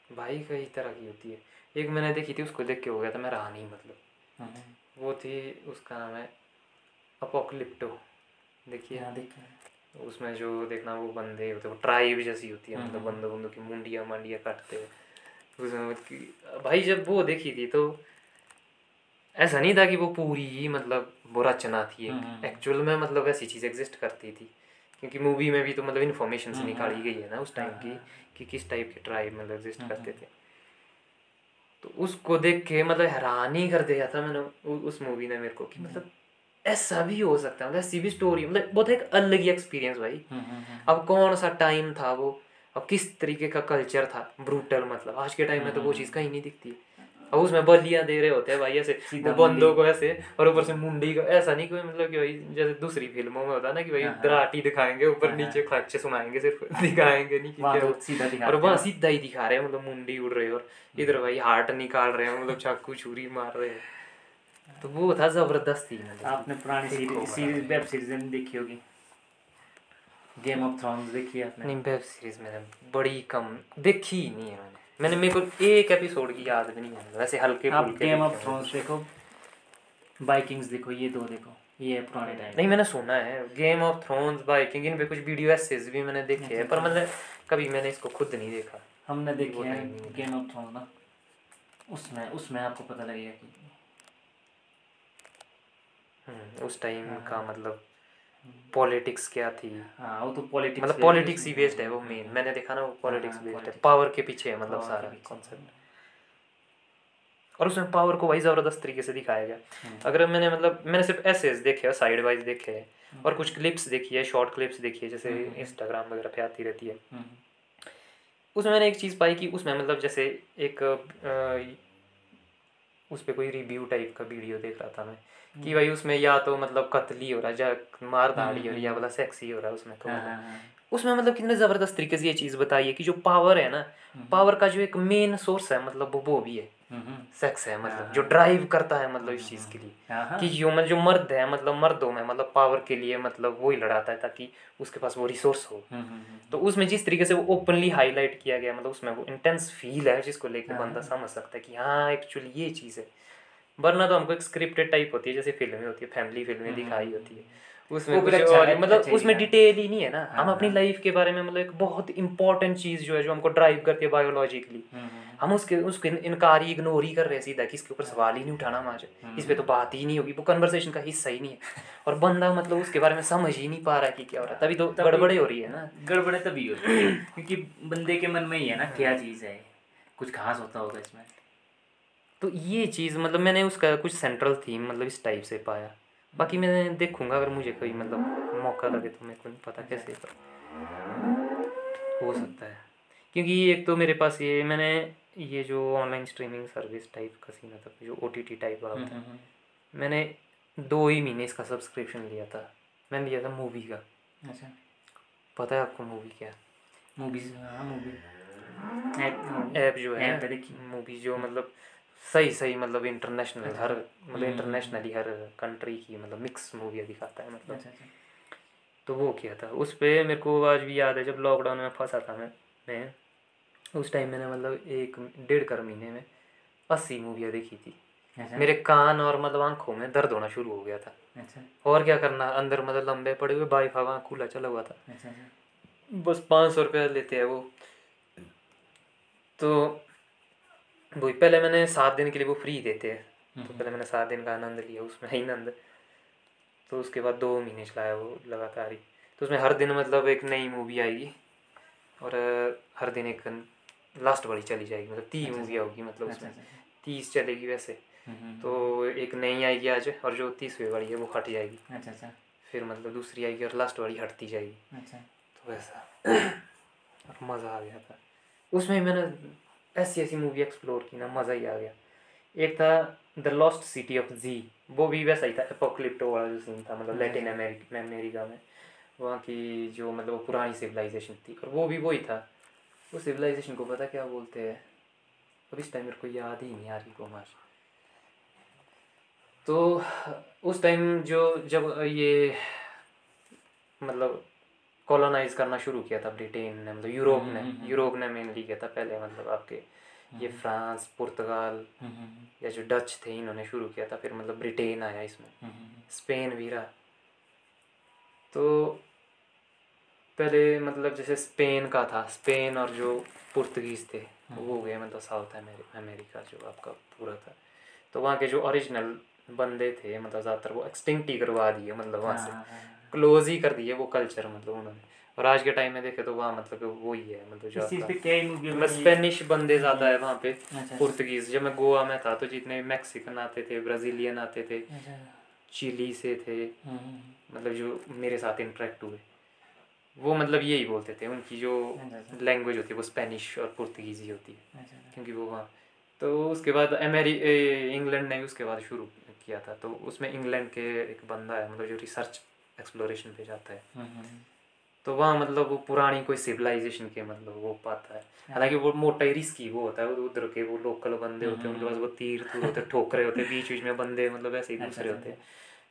भाई कई तरह की होती है। एक मैंने देखी थी उसको देख के हो गया था मैं रहा नहीं मतलब। हाँ, वो थी उसका नाम है अपोकलिप्टो देखिए। यहाँ देखिए। उसमें जो देखना वो बंदे होते हैं वो ट्राइब जैसी होती है मतलब हम्म। बंदों बंदों की मुंडिया मांडिया काटते हैं। उसमें भाई जब वो देखी थी तो ऐसा नहीं था कि वो पूरी ही मतलब वो रचना थी हम्म। एक एक्चुअल में मतलब ऐसी चीज़ एग्जिस्ट करती थी। क्योंकि मूवी में भी तो मतलब इन्फॉर्मेशन से हम्म, निकाली गई है ना उस टाइम हाँ, की हाँ। कि किस टाइप के ट्राइब मतलब एग्जिस्ट हम्म, करते थे। तो उसको देख के मतलब हैरान ही कर दिया था मैंने उस मूवी ने मेरे को कि मतलब ऐसा भी हो सकता है मतलब ऐसी भी स्टोरी मतलब बहुत एक अलग ही एक्सपीरियंस भाई। हम्म, हम्म, हम्म। अब कौन सा टाइम था वो? अब किस तरीके का कल्चर था? ब्रूटल मतलब। आज के टाइम में तो वो चीज़ कहीं नहीं दिखती। अब उसमें बलियाँ दे रहे होते हैं भाई ऐसे बंदों को ऐसे और ऊपर से मुंडी का ऐसा नहीं कोई मतलब कि भाई जैसे दूसरी फ़िल्मों में होता ना कि भाई हाँ, हाँ। दराटी दिखाएँगे ऊपर हाँ, नीचे खर्चे सुनाएँगे सिर्फ़ दिखाएँगे नहीं कि क्या तो सीधा और वहाँ सीधा ही दिखा रहे हैं मतलब मुंडी उड़ रहे हैं और इधर भाई हार्ट निकाल रहे हैं मतलब चाकू छुरी मार रहे हैं। तो वो था ज़बरदस्ती मतलब आपने पुरानी सीरीज़ सीरीज़ वेब सीरीज़ में देखी होगी। गेम ऑफ़ थ्रोन्स देखी है आपने? नहीं वेब सीरीज़ मैंने बड़ी कम देखी ही नहीं है मैंने। मैंने मेरे को एक एपिसोड की याद भी नहीं है। वैसे हल्के आप गेम ऑफ़ थ्रोन्स देखो बाइकिंग्स देखो। ये दो देखो। ये पुराने टाइम नहीं मैंने सुना है। गेम ऑफ़ थ्रोन्स बाइकिंग इन पे कुछ वीडियो एसेस भी मैंने देखे हैं पर मतलब कभी मैंने इसको खुद नहीं देखा। हमने देखे हैं गेम ऑफ़ थ्रोन्स ना। उसमें उसमें आपको पता लगेगा कि उस टाइम हाँ, का मतलब पॉलिटिक्स क्या थी? हाँ वो तो पॉलिटिक्स मतलब पॉलिटिक्स ही बेस्ड है वो मेन मैंने देखा ना वो पॉलिटिक्स हाँ, बेस्ड है। पावर के पीछे है मतलब सारा कॉन्सेप्ट और उसमें पावर को भाई ज़बरदस्त तरीके से दिखाया गया। हम्म। अगर मैंने मतलब मैंने सिर्फ़ एसेस देखे हैं साइड वाइज देखे हैं और कुछ क्लिप्स देखी है शॉर्ट क्लिप्स देखी है जैसे हम्म। इंस्टाग्राम वगैरह पे आती रहती है। हम्म, उसमें मैंने एक चीज़ पाई कि उसमें मतलब जैसे एक उस पर कोई रिव्यू टाइप का वीडियो देख रहा था मैं। कि भाई उसमें या तो मतलब कतली हो रहा है या मार धाड़ी हो रही है या मतलब सेक्स ही हो रहा है उसमें तो हाँ, मतलब हाँ, हाँ। उसमें मतलब कितने ज़बरदस्त तरीके से ये चीज़ बताई है कि जो पावर है ना पावर का जो एक मेन सोर्स है मतलब वो वो भी है। सेक्स है मतलब जो ड्राइव करता है मतलब इस चीज़ के लिए। कि ह्यूमन जो मर्द है मतलब मर्दों में मतलब पावर के लिए मतलब वो ही लड़ाता है ताकि उसके पास वो रिसोर्स हो। तो उसमें जिस तरीके से वो ओपनली हाईलाइट किया गया मतलब उसमें वो इंटेंस फील है जिसको लेकर। बंदा समझ सकता है कि हाँ एक्चुअली ये चीज़ है। वरना तो हमको एक स्क्रिप्टेड टाइप होती है जैसे फ़िल्में होती है फैमिली फ़िल्में दिखाई होती है। उसमें कुछ अच्छा और है, मतलब अच्छा उसमें डिटेल ही नहीं है ना। हम हाँ, अपनी हाँ। लाइफ के बारे में मतलब एक बहुत इंपॉर्टेंट चीज़ जो है जो हमको ड्राइव करती है बायोलॉजिकली हम उसके उसके इनकार ही इग्नोर ही कर रहे हैं सीधा कि इसके ऊपर सवाल ही नहीं उठाना हमारे। इस पर तो बात ही नहीं होगी वो कन्वर्सेशन का हिस्सा ही नहीं है। और बंदा मतलब उसके बारे में समझ ही नहीं पा रहा है कि क्या हो रहा है। तभी तो गड़बड़े हो रही है ना। गड़बड़े तभी हो रही है क्योंकि बंदे के मन में ही है ना क्या चीज़ है। कुछ खास होता होगा इसमें। तो ये चीज़ मतलब मैंने उसका कुछ सेंट्रल थीम मतलब इस टाइप से पाया। बाकी मैं देखूँगा अगर मुझे कोई मतलब मौका लगे तो मेरे को नहीं पता कैसे पर हो सकता है। क्योंकि एक तो मेरे पास ये मैंने ये जो ऑनलाइन स्ट्रीमिंग सर्विस टाइप का सीन था जो ओ टी टी टाइप वाला था मैंने दो ही महीने इसका सब्सक्रिप्शन लिया था। मैंने लिया था मूवी का। अच्छा। पता है आपको मूवी क्या? मूवीज़ हाँ मूवी ऐप जो है मूवी जो मतलब सही सही मतलब इंटरनेशनल हर मतलब हम्म। इंटरनेशनली हर कंट्री की मतलब मिक्स मूवी दिखाता है मतलब। अच्छा अच्छा। तो वो किया था। उस पर मेरे को आज भी याद है जब लॉकडाउन में फंसा था मैं मैं उस टाइम मैंने मतलब एक डेढ़ कर महीने में अस्सी मूवियाँ देखी थी। अच्छा। मेरे कान और मतलब आँखों में दर्द होना शुरू हो गया था। अच्छा। और क्या करना अंदर मतलब लंबे पड़े हुए बाई फावा खुला चला हुआ था। अच्छा अच्छा। बस पाँच सौ रुपया लेते हैं वो। तो वही पहले मैंने सात दिन के लिए वो फ्री देते हैं। तो हम्म, पहले मैंने सात दिन का आनंद लिया उसमें ही आनंद। तो उसके बाद दो महीने चलाया वो लगातार ही। तो उसमें हर दिन मतलब एक नई मूवी आएगी और हर दिन एक लास्ट वाली चली जाएगी। मतलब तीस अच्छा, मूवियाँ होगी मतलब अच्छा उसमें। अच्छा तीस चलेगी वैसे। हम्म, तो एक नई आएगी आज और जो तीसवीं वाली है वो हट जाएगी। अच्छा अच्छा। फिर मतलब दूसरी आएगी और लास्ट वाली हटती जाएगी। अच्छा। तो वैसा। और मज़ा आ गया था। उसमें मैंने ऐसी ऐसी मूवी एक्सप्लोर की ना मज़ा ही आ गया। एक था the lost city of Z वो भी वैसा ही था एपोक्लिप्टो वाला जो सीन था मतलब। लैटिन अमेरिका अमेरिका में। वहाँ की जो मतलब वो पुरानी सिविलाइजेशन थी और वो भी वही था। वो सिविलाइजेशन को पता क्या बोलते हैं? अब इस टाइम मेरे को याद ही नहीं आ रही कोमार। तो उस टाइम जो जब ये मतलब कॉलोनाइज करना शुरू किया था ब्रिटेन ने मतलब यूरोप ने। हम्म, हम्म, हम्म। यूरोप ने मेनली किया था पहले मतलब आपके ये फ्रांस पुर्तगाल हम्म, हम्म, या जो डच थे इन्होंने शुरू किया था फिर मतलब ब्रिटेन आया इसमें। हम्म, हम्म, स्पेन भी रहा। तो पहले मतलब जैसे स्पेन का था स्पेन और जो पुर्तगीज थे वो गए मतलब साउथ अमेरिका जो आपका पूरा था। तो वहाँ के जो ओरिजिनल बंदे थे मतलब ज़्यादातर वो एक्सटिंक्ट ही करवा दिए मतलब वहाँ से। हाँ, हाँ, हाँ। क्लोज ही कर दिए वो कल्चर मतलब उन्होंने। और आज के टाइम में देखे तो वहाँ मतलब वो ही है मतलब जो मतलब स्पेनिश बंदे ज़्यादा है वहाँ पे अच्छा पुर्तगीज जब मैं गोवा में था तो जितने मैक्सिकन आते थे ब्राज़ीलियन आते थे अच्छा। चिली से थे हम्म, हम्म, मतलब जो मेरे साथ इंटरेक्ट हुए वो मतलब यही बोलते थे। उनकी जो अच्छा, अच्छा। लैंग्वेज होती है वो स्पेनिश और पुर्तगीज ही होती है अच्छा अच्छा। क्योंकि वो वहाँ। तो उसके बाद अमेरि इंग्लैंड ने भी उसके बाद शुरू किया था। तो उसमें इंग्लैंड के एक बंदा है मतलब जो रिसर्च एक्सप्लोरेशन पे जाता है। हम्म, हम्म, तो वहाँ मतलब वो पुरानी कोई सिविलाइजेशन के मतलब वो पाता है। हालाँकि वो मोटा ही रिस्की वो होता है उधर के वो लोकल बंदे होते हैं उनके पास वो तीर तूर होते हैं ठोकरे होते हैं बीच बीच में बंदे मतलब ऐसे ही अच्छा, दूसरे अच्छा, होते। हैं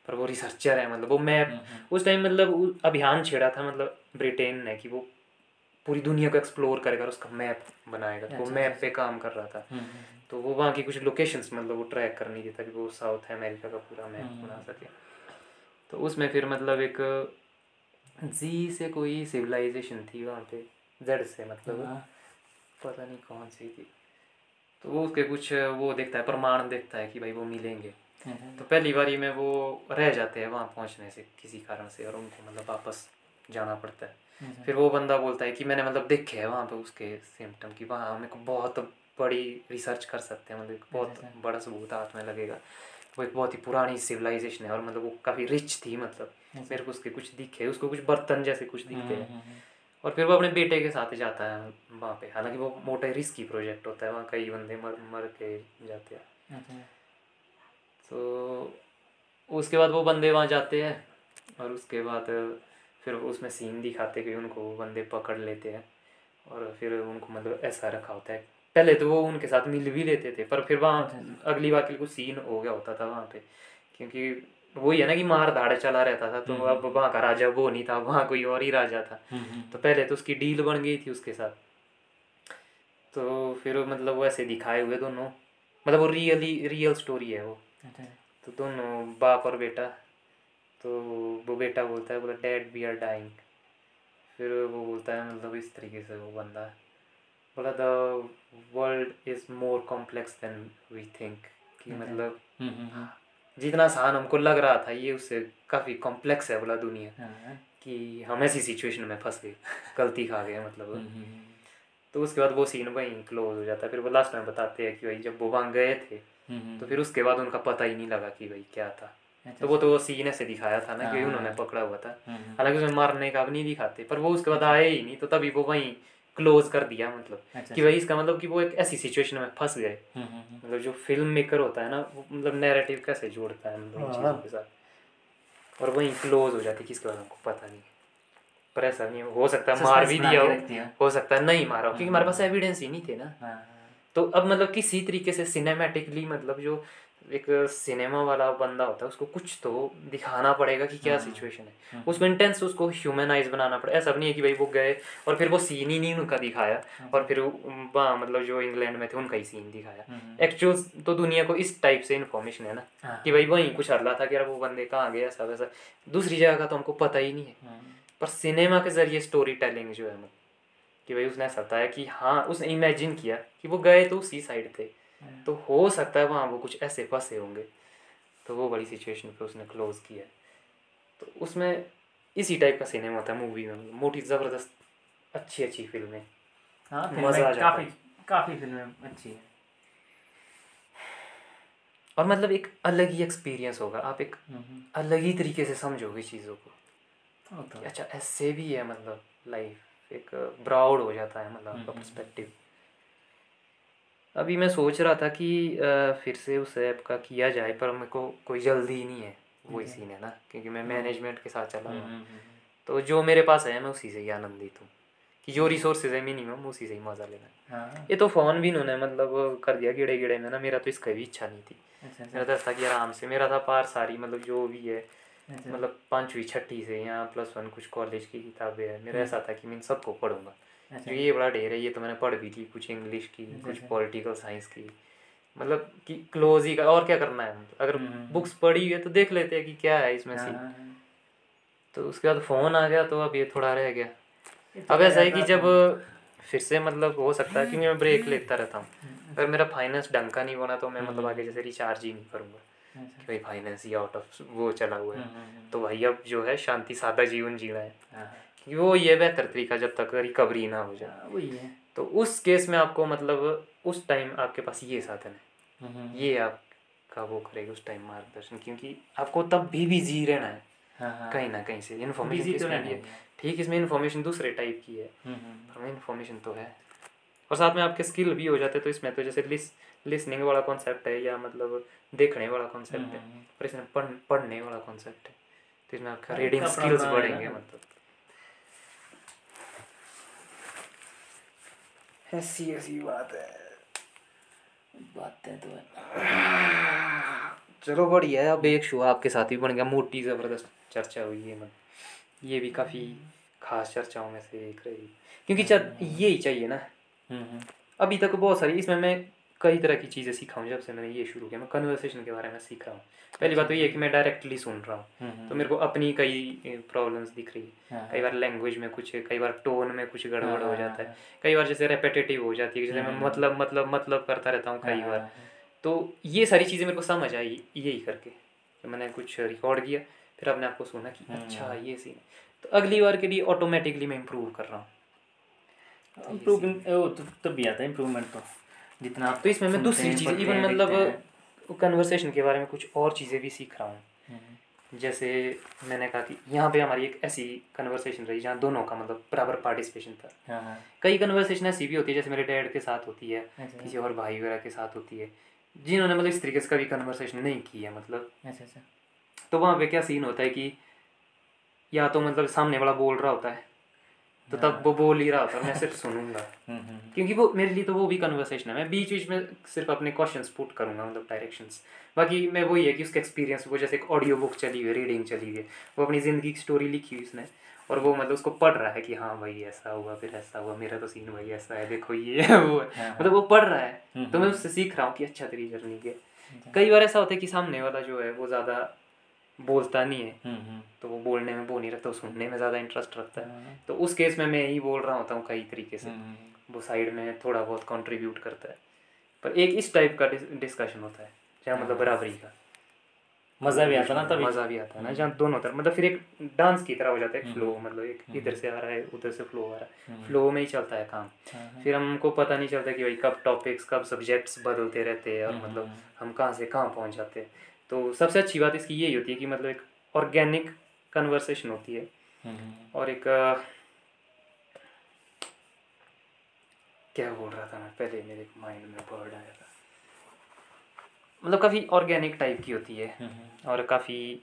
पर वो रिसर्चर है मतलब वो मैप हम्म, हम्म, उस टाइम मतलब अभियान छेड़ा था मतलब ब्रिटेन ने कि वो पूरी दुनिया को एक्सप्लोर करेगा और उसका मैप बनाएगा तो वो मैप अच्छा, पे काम कर रहा था। हम्म, हम्म, तो वो वहाँ की कुछ लोकेशंस मतलब वो ट्रैक करनी थी ताकि वो साउथ अमेरिका का पूरा मैप हम्म। बना सके। तो उसमें फिर मतलब एक जी से कोई सिविलाइजेशन थी वहाँ पे जेड से मतलब। हाँ, पता नहीं कौन सी थी। तो वो उसके कुछ वो देखता है प्रमाण देखता है कि भाई वो मिलेंगे। अच्छा, तो पहली बारी में वो रह जाते हैं वहाँ पहुँचने से किसी कारण से और उनको मतलब वापस जाना पड़ता है। फिर वो बंदा बोलता है कि मैंने मतलब देखे है वहाँ पे उसके सिम्टम कि वहाँ को बहुत बड़ी रिसर्च कर सकते हैं मतलब एक बहुत। बड़ा सबूत हाथ में लगेगा। वो एक बहुत ही पुरानी सिविलाइजेशन है और मतलब वो काफ़ी रिच थी मतलब। अच्छा। मेरे को उसके कुछ दिखे उसको कुछ बर्तन जैसे कुछ दिखते हम्म, हैं। हम्म, हम्म, और फिर वो अपने बेटे के साथ जाता है वहाँ पे। हालाँकि वो मोटा रिस्की प्रोजेक्ट होता है वहाँ कई बंदे मर मर के जाते हैं। तो उसके बाद वो बंदे वहाँ जाते हैं और उसके बाद फिर उसमें सीन दिखाते कि उनको वो बंदे पकड़ लेते हैं और फिर उनको मतलब ऐसा रखा होता है पहले तो वो उनके साथ मिल भी लेते थे पर फिर वहाँ अच्छा, अगली बार के लिए कुछ सीन हो गया होता था वहाँ पे क्योंकि वही है ना कि मार धाड़ चला रहता था तो हम्म, अब वहाँ का राजा वो नहीं था वहाँ कोई और ही राजा था। हम्म, हम्म, तो पहले तो उसकी डील बन गई थी उसके साथ। तो फिर मतलब वो ऐसे दिखाए हुए दोनों मतलब वो रियली रियल स्टोरी है वो। अच्छा, तो दोनों बाप और बेटा तो वो बेटा बोलता है बोला डैड वी आर डाइंग फिर वो बोलता है मतलब इस तरीके से वो बंदा बोला the world is more complex than we think कि अच्छा। मतलब हम्म, हम्म, हम्म, जितना आसान हमको लग रहा था ये उससे काफ़ी कॉम्प्लेक्स है बोला दुनिया। हाँ, कि हम ऐसी सिचुएशन में फंस गए गलती खा गए मतलब। तो उसके बाद वो सीन वहीं क्लोज हो जाता है। फिर वो लास्ट में बताते हैं कि भाई जब वो वहाँ गए थे तो फिर उसके बाद उनका पता ही नहीं लगा कि भाई क्या था। अच्छा, तो वो तो वो सीन ऐसे दिखाया था ना कि हाँ, उन्होंने हाँ। पकड़ा हुआ था। हालाँकि उसमें मारने का अब नहीं दिखाते पर वो उसके बाद आए ही नहीं तो तभी वो वहीं क्लोज कर दिया मतलब। अच्छा, कि भाई इसका मतलब कि वो एक ऐसी सिचुएशन में फंस गए। हम्म, हम्म, हम्म, मतलब जो फ़िल्म मेकर होता है ना वो मतलब नैरेटिव कैसे जोड़ता है मतलब हाँ। चीज़ों के साथ? और वहीं क्लोज हो जाती है किसके बाद हमको पता नहीं। पर ऐसा नहीं हो सकता है मार भी दिया हो। है। हो सकता है नहीं मारा हो क्योंकि हमारे पास हम्म। एविडेंस ही नहीं थे ना। हाँ, हाँ, तो अब मतलब किसी तरीके से सिनेमेटिकली मतलब जो एक सिनेमा वाला बंदा होता है उसको कुछ तो दिखाना पड़ेगा कि क्या हाँ। सिचुएशन है। हम्म, उसको इंटेंस उसको ह्यूमनाइज बनाना पड़ेगा ऐसा नहीं है कि भाई वो गए और फिर वो सीन ही नहीं उनका दिखाया और फिर वहाँ मतलब जो इंग्लैंड में थे उनका ही सीन दिखाया। हम्म, हम्म, एक्चुअल तो दुनिया को इस टाइप से इन्फॉर्मेशन है ना हाँ, कि भाई वहीं कुछ हल्ला था कि यार वो बंदे कहाँ गए ऐसा वैसा। दूसरी जगह का तो हमको पता ही नहीं है। हम्म, पर सिनेमा के ज़रिए स्टोरी टेलिंग जो है कि भाई उसने ऐसा बताया कि हाँ उसने इमेजिन किया कि वो गए तो उसी साइड थे। हाँ, तो हो सकता है वहाँ वो कुछ ऐसे फंसे होंगे। तो वो बड़ी सिचुएशन पे उसने क्लोज किया। है तो उसमें इसी टाइप का सिनेमा था मूवी में। मोटी ज़बरदस्त अच्छी अच्छी फ़िल्में हाँ मज़ा आ जाता। काफ़ी काफ़ी फ़िल्में अच्छी है। और मतलब एक अलग ही एक्सपीरियंस होगा। आप एक हम्म, हम्म, अलग ही तरीके से समझोगे चीज़ों को। तो है। अच्छा ऐसे भी है मतलब लाइफ एक ब्राउड हो जाता है मतलब आपका हम्म, हम्म, पर्सपेक्टिव अभी मैं सोच रहा था कि फिर से उस ऐप का किया जाए पर मेरे को कोई जल्दी नहीं है वही. सीन है। ना? क्योंकि मैं मैनेजमेंट के साथ चला हम्म, हूँ हम्म, हम्म, तो जो मेरे पास है मैं उसी से ही आनंदित हूँ। कि जो रिसोर्सेज है मिनिमम उसी से ही मज़ा लेना है। ये तो फ़ोन भी इन्होंने मतलब कर दिया गिड़े गिड़े में ना मेरा तो इसका भी इच्छा नहीं थी। अच्छा मेरा अच्छा तो ऐसा कि आराम से मेरा था पार सारी मतलब जो भी है अच्छा। मतलब पाँचवीं छठी से यहाँ प्लस वन कुछ कॉलेज की किताबें है। मेरा ऐसा था कि मैं इन सबको पढ़ूँगा। अच्छा। ये बड़ा ढेर है ये तो मैंने पढ़ भी ली कुछ इंग्लिश की अच्छा, कुछ अच्छा। पॉलिटिकल साइंस की। मतलब कि क्लोज ही और क्या करना है? मतलब अगर हम्म, हम्म। बुक्स पढ़ी हुई है तो देख लेते हैं कि क्या है इसमें हाँ, से। हाँ, हाँ। तो उसके बाद फ़ोन आ गया तो अब ये थोड़ा रह गया। तो अब ऐसा है कि जब फिर से मतलब हो सकता है क्योंकि मैं ब्रेक लेता रहता हूँ। हम्म, अगर मेरा फाइनेंस ढंग का नहीं बना तो मैं मतलब हम्म। आगे जैसे रिचार्ज ही नहीं करूँगा। अच्छा, कि भाई फाइनेंस ही आउट ऑफ़ वो चला हुआ है। हम्म, हम्म, हम्म, तो भाई अब जो है शांति सादा जीवन जीना है। हाँ, हाँ, वो ये बेहतर तरीका जब तक रिकवरी ना हो जाए। वही है। तो उस केस में आपको मतलब उस टाइम आपके पास ये साधन है। हम्म, हम्म, ये आपका वो करेगा उस टाइम मार्गदर्शन क्योंकि आपको तब भी बिज़ी रहना है। हाँ, हाँ। कहीं ना कहीं से इन्फॉर्मेशन तो भी ही। ठीक इसमें इन्फॉर्मेशन दूसरे टाइप की है। हम्म, हम्म, इन्फॉर्मेशन तो है। और साथ में आपके स्किल भी हो जाते हैं तो इसमें तो जैसे लिस लिसनिंग वाला कॉन्सेप्ट है या मतलब देखने वाला कॉन्सेप्ट है। और इसमें पढ़ पढ़ने वाला कॉन्सेप्ट है। तो इसमें आपका रीडिंग स्किल्स बढ़ेंगे मतलब। ऐसी ऐसी बात है। बातें तो है। चलो बढ़िया है अब एक शो आपके साथ भी बन गया मोटी ज़बरदस्त चर्चा हुई है मतलब। ये भी काफ़ी खास चर्चाओं में से एक रही। क्योंकि चर ये ही चाहिए ना। हम्म, हम्म, अभी तक बहुत सारी इसमें मैं कई तरह की चीज़ें सीखा हूँ जब से मैंने ये शुरू किया। मैं कन्वर्सेशन के बारे में सीख रहा हूँ। पहली बात तो ये है कि मैं डायरेक्टली सुन रहा हूँ। हम्म, तो मेरे को अपनी कई प्रॉब्लम्स दिख रही है। हाँ, कई बार लैंग्वेज में कुछ कई बार टोन में कुछ गड़बड़ हो हाँ, जाता है। हाँ, कई बार जैसे रेपिटेटिव हो जाती है जैसे मैं हम्म। मतलब मतलब मतलब करता रहता हूँ कई हाँ, बार। हाँ, तो ये सारी चीज़ें मेरे को समझ आई यही करके। कि मैंने कुछ रिकॉर्ड किया फिर अपने आपको सुना कि हम्म। अच्छा ये सीन तो अगली बार के लिए ऑटोमेटिकली मैं इम्प्रूव कर रहा हूँ। इम्प्रूवमेंट तो तब भी आता है इम्प्रूवमेंट तो। जितना आप तो इसमें मैं दूसरी चीज़ इवन मतलब कन्वर्सेशन के बारे में कुछ और चीज़ें भी सीख रहा हूँ। हम्म, जैसे मैंने कहा कि यहाँ पे हमारी एक ऐसी कन्वर्सेशन रही जहाँ दोनों का मतलब बराबर पार्टिसिपेशन था। हाँ हाँ। कई कन्वर्सेशन ऐसी भी होती है जैसे मेरे डैड के साथ होती है अच्छा किसी और भाई वगैरह के साथ होती है जिन्होंने मतलब इस तरीके से कभी कन्वर्सेशन नहीं की है मतलब। अच्छा अच्छा। तो वहाँ पे क्या सीन होता है कि या तो मतलब सामने वाला बोल रहा होता है तो तब वो बोल ही रहा था मैं सिर्फ़ सुनूँगा। हम्म, हम्म, क्योंकि वो मेरे लिए तो वो भी कन्वर्सेशन है। मैं बीच बीच में सिर्फ़ अपने क्वेश्चंस पुट करूँगा मतलब डायरेक्शंस बाकी मैं वही है कि उसका एक्सपीरियंस वो जैसे एक ऑडियो बुक चली हुई रीडिंग चली हुई वो अपनी ज़िंदगी की स्टोरी लिखी हुई उसने। और वो मतलब उसको पढ़ रहा है कि हाँ भाई ऐसा हुआ फिर ऐसा हुआ मेरा तो सीन भाई ऐसा है देखो ये है वो है। हाँ, मतलब वो पढ़ रहा है। हम्म, तो मैं उससे सीख रहा हूँ कि अच्छा तेरी जर्नी के कई बार ऐसा होता है कि सामने वाला जो है वो ज़्यादा बोलता नहीं है। हम्म, हम्म, तो वो बोलने में वो नहीं रखता वो सुनने में ज़्यादा इंटरेस्ट रखता है। हाँ, तो उस केस में मैं ही बोल रहा होता हूँ कई तरीके से। हम्म, वो साइड में थोड़ा बहुत कंट्रीब्यूट करता है। पर एक इस टाइप का डिस्कशन होता है जहाँ मतलब बराबरी का। मज़ा भी आता ना तभी। मज़ा भी आता है ना जहाँ दोनों तरफ़ मतलब फिर एक डांस की तरह हो जाता है। फ्लो मतलब एक इधर से आ रहा है उधर से फ्लो आ रहा है। फ्लो में ही चलता है काम। हाँ, फिर हमको पता नहीं चलता कि भाई कब टॉपिक्स कब सब्जेक्ट्स बदलते रहते हैं और मतलब। हम कहाँ से कहाँ पहुँच जाते हैं। तो सबसे अच्छी बात इसकी यही होती है कि मतलब एक ऑर्गेनिक कन्वर्सेशन होती है। हम्म, और एक क्या बोल रहा था मैं? पहले मेरे माइंड में वर्ड आया था। मतलब काफ़ी ऑर्गेनिक टाइप की होती है। हम्म, और काफ़ी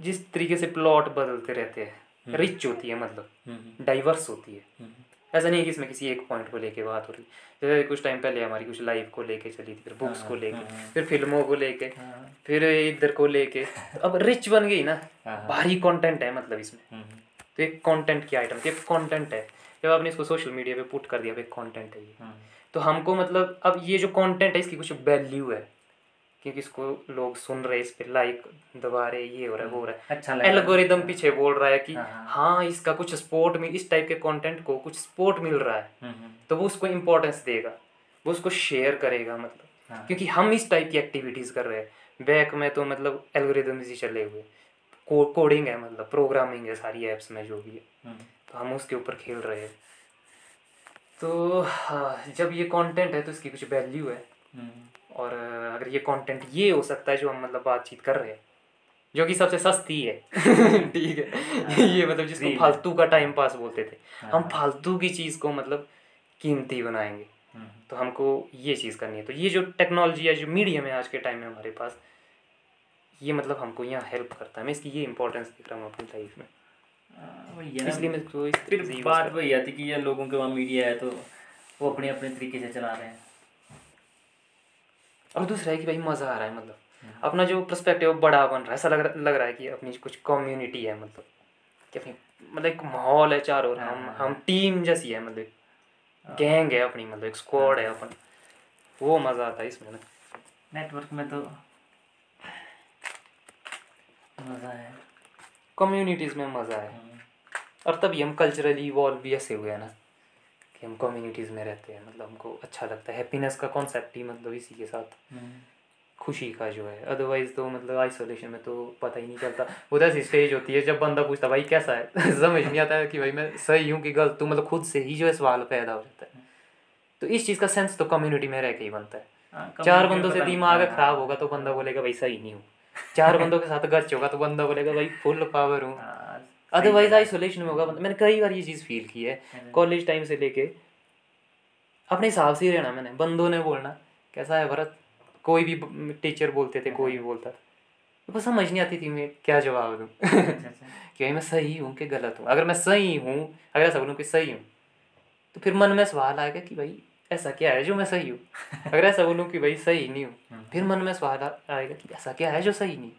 जिस तरीके से प्लॉट बदलते रहते हैं हम्म। रिच होती है मतलब हम्म, डाइवर्स होती है। हम्म, ऐसा नहीं है कि इसमें किसी एक पॉइंट को लेके बात हो रही। जैसे कुछ टाइम पहले हमारी कुछ लाइफ को लेके चली थी फिर बुक्स हाँ, को लेके हाँ, फिर फ़िल्मों को लेके हाँ, फिर इधर को लेके। तो अब रिच बन गई ना। हाँ, भारी कंटेंट है मतलब इसमें। हम्म, तो एक कंटेंट की आइटम थी एक कंटेंट है। जब आपने इसको सोशल मीडिया पे पुट कर दिया एक कंटेंट है ये। हम्म, तो हमको मतलब अब ये जो कंटेंट है इसकी कुछ वैल्यू है। क्योंकि इसको लोग सुन रहे हैं इस पे लाइक दबा रहे ये हो रहा है वो हो रहा है। अच्छा। एल्गोरिदम पीछे बोल रहा है कि हाँ, हाँ। हाँ इसका कुछ स्पोर्ट में इस टाइप के कंटेंट को कुछ स्पोर्ट मिल रहा है। हम्म, हम्म, तो वो उसको इम्पोर्टेंस देगा वो उसको शेयर करेगा मतलब। हाँ, क्योंकि हम इस टाइप की एक्टिविटीज़ कर रहे हैं। बैक में तो मतलब एल्गोरिदम ही चले हुए। को, कोडिंग है मतलब प्रोग्रामिंग है सारी एप्स में जो भी है। हम्म, तो हम उसके ऊपर खेल रहे हैं। तो जब ये कंटेंट है तो इसकी कुछ वैल्यू है। और अगर ये कंटेंट ये हो सकता है जो हम मतलब बातचीत कर रहे हैं जो कि सबसे सस्ती है। ठीक है। ये मतलब जिसको फालतू का टाइम पास बोलते थे। हाँ, हम फालतू की चीज़ को मतलब कीमती बनाएँगे। हम्म, तो हमको ये चीज़ करनी है। तो ये जो टेक्नोलॉजी है जो मीडियम है आज के टाइम में हमारे पास ये मतलब हमको यहाँ हेल्प करता है। मैं इसकी ये इम्पोर्टेंस देख रहा हूँ अपनी लाइफ में। हाँ, है इसलिए मैं इसको इस बात वही आती कि ये लोगों के वहाँ मीडिया है तो वो अपने अपने तरीके से चला रहे हैं हूँ। और दूसरा है कि भाई मज़ा आ रहा है मतलब। हम्म। अपना जो पर्सपेक्टिव बड़ा बन रहा है। ऐसा लग रहा लग रहा है कि अपनी कुछ कम्युनिटी है मतलब। कि अपनी मतलब एक माहौल है चारों ओर। हम हाँ। हम टीम जैसी है मतलब। गैंग है अपनी मतलब। एक स्क्वाड है अपन। वो मज़ा आता है इसमें ना। नेटवर्क में तो मज़ा है। कम्युनिटीज़ में मज़ा है। और तभी हम कल्चरली इवॉल्व भी ऐसे हुए हैं ना। कि हम कम्युनिटीज़ में रहते हैं मतलब हमको अच्छा लगता है। हैप्पीनेस का कॉन्सेप्ट ही मतलब इसी के साथ हम्म, खुशी का जो है। अदरवाइज़ तो मतलब आइसोलेशन में तो पता ही नहीं चलता। वो तो ऐसी स्टेज होती है जब बंदा पूछता भाई कैसा है? समझ नहीं आता है कि भाई मैं सही हूँ कि गलत तो मतलब खुद से ही जो है सवाल पैदा हो जाता है। तो इस चीज़ का सेंस तो कम्युनिटी में रह के ही बनता है। हाँ, चार बंदों से दिमाग हाँ, खराब होगा तो बंदा बोलेगा भाई सही नहीं हूँ। चार बंदों के साथ गच होगा तो बंदा बोलेगा भाई फुल पावर हूँ। हाँ, अदरवाइज़ आइसोलेशन में होगा बंदा- मैंने कई बार ये चीज़ फील की है कॉलेज टाइम से लेके अपने हिसाब से ही रहना मैंने बंदों ने बोलना कैसा है भरत? कोई भी टीचर बोलते थे कोई भी बोलता था। वो समझ नहीं आती थी मैं क्या जवाब दूँ? अच्छा, अच्छा, कि भाई मैं सही हूँ कि गलत हूँ? अगर मैं सही हूँ अगर ऐसा बोलूँ कि सही हूँ तो फिर मन में सवाल आएगा कि भाई ऐसा क्या है जो मैं सही हूँ? अगर ऐसा बोलूँ कि भाई सही नहीं हूँ हम्म, फिर मन में सवाल आएगा कि ऐसा क्या है जो सही नहीं?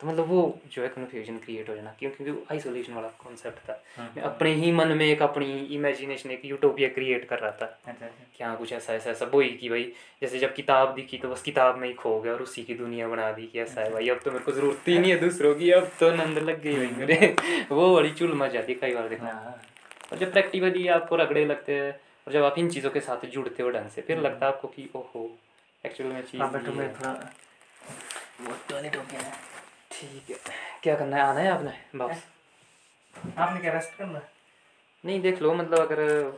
तो मतलब वो जो है कन्फ्यूज़न क्रिएट हो जाना क्योंकि वो आइसोलेशन वाला कॉन्सेप्ट था। हम्म, मैं अपने ही मन में एक अपनी इमेजिनेशन एक यूटोपिया क्रिएट कर रहा था। अच्छा, अच्छा, कि हाँ कुछ ऐसा ऐसा ऐसा वही कि भाई जैसे जब किताब दिखी तो बस किताब में ही खो गया और उसी की दुनिया बना दी कि ऐसा है भाई अब तो मेरे को ज़रूरत ही नहीं है दूसरों की अब तो नंद लग गई भाई मेरे। वो बड़ी चुल मच जाती है कई बार देखना हाँ, और जब प्रैक्टिकली आपको रगड़े लगते हैं और जब आप इन चीज़ों के साथ जुड़ते हो ढंग से फिर लगता है आपको कि ओहो एक्चुअल में चीज़ हाँ, है। हो है ठीक है। क्या करना है? आना है आपने? वापस? आपने क्या रेस्ट करना है? नहीं देख लो मतलब अगर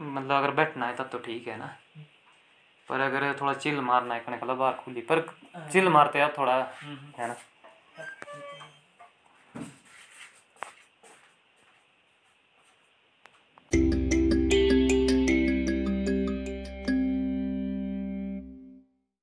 मतलब अगर बैठना है तब तो ठीक है ना। पर अगर थोड़ा चिल मारना है कने कला बाहर खुली। पर चिल मारते आप थोड़ा हम्म, है ना?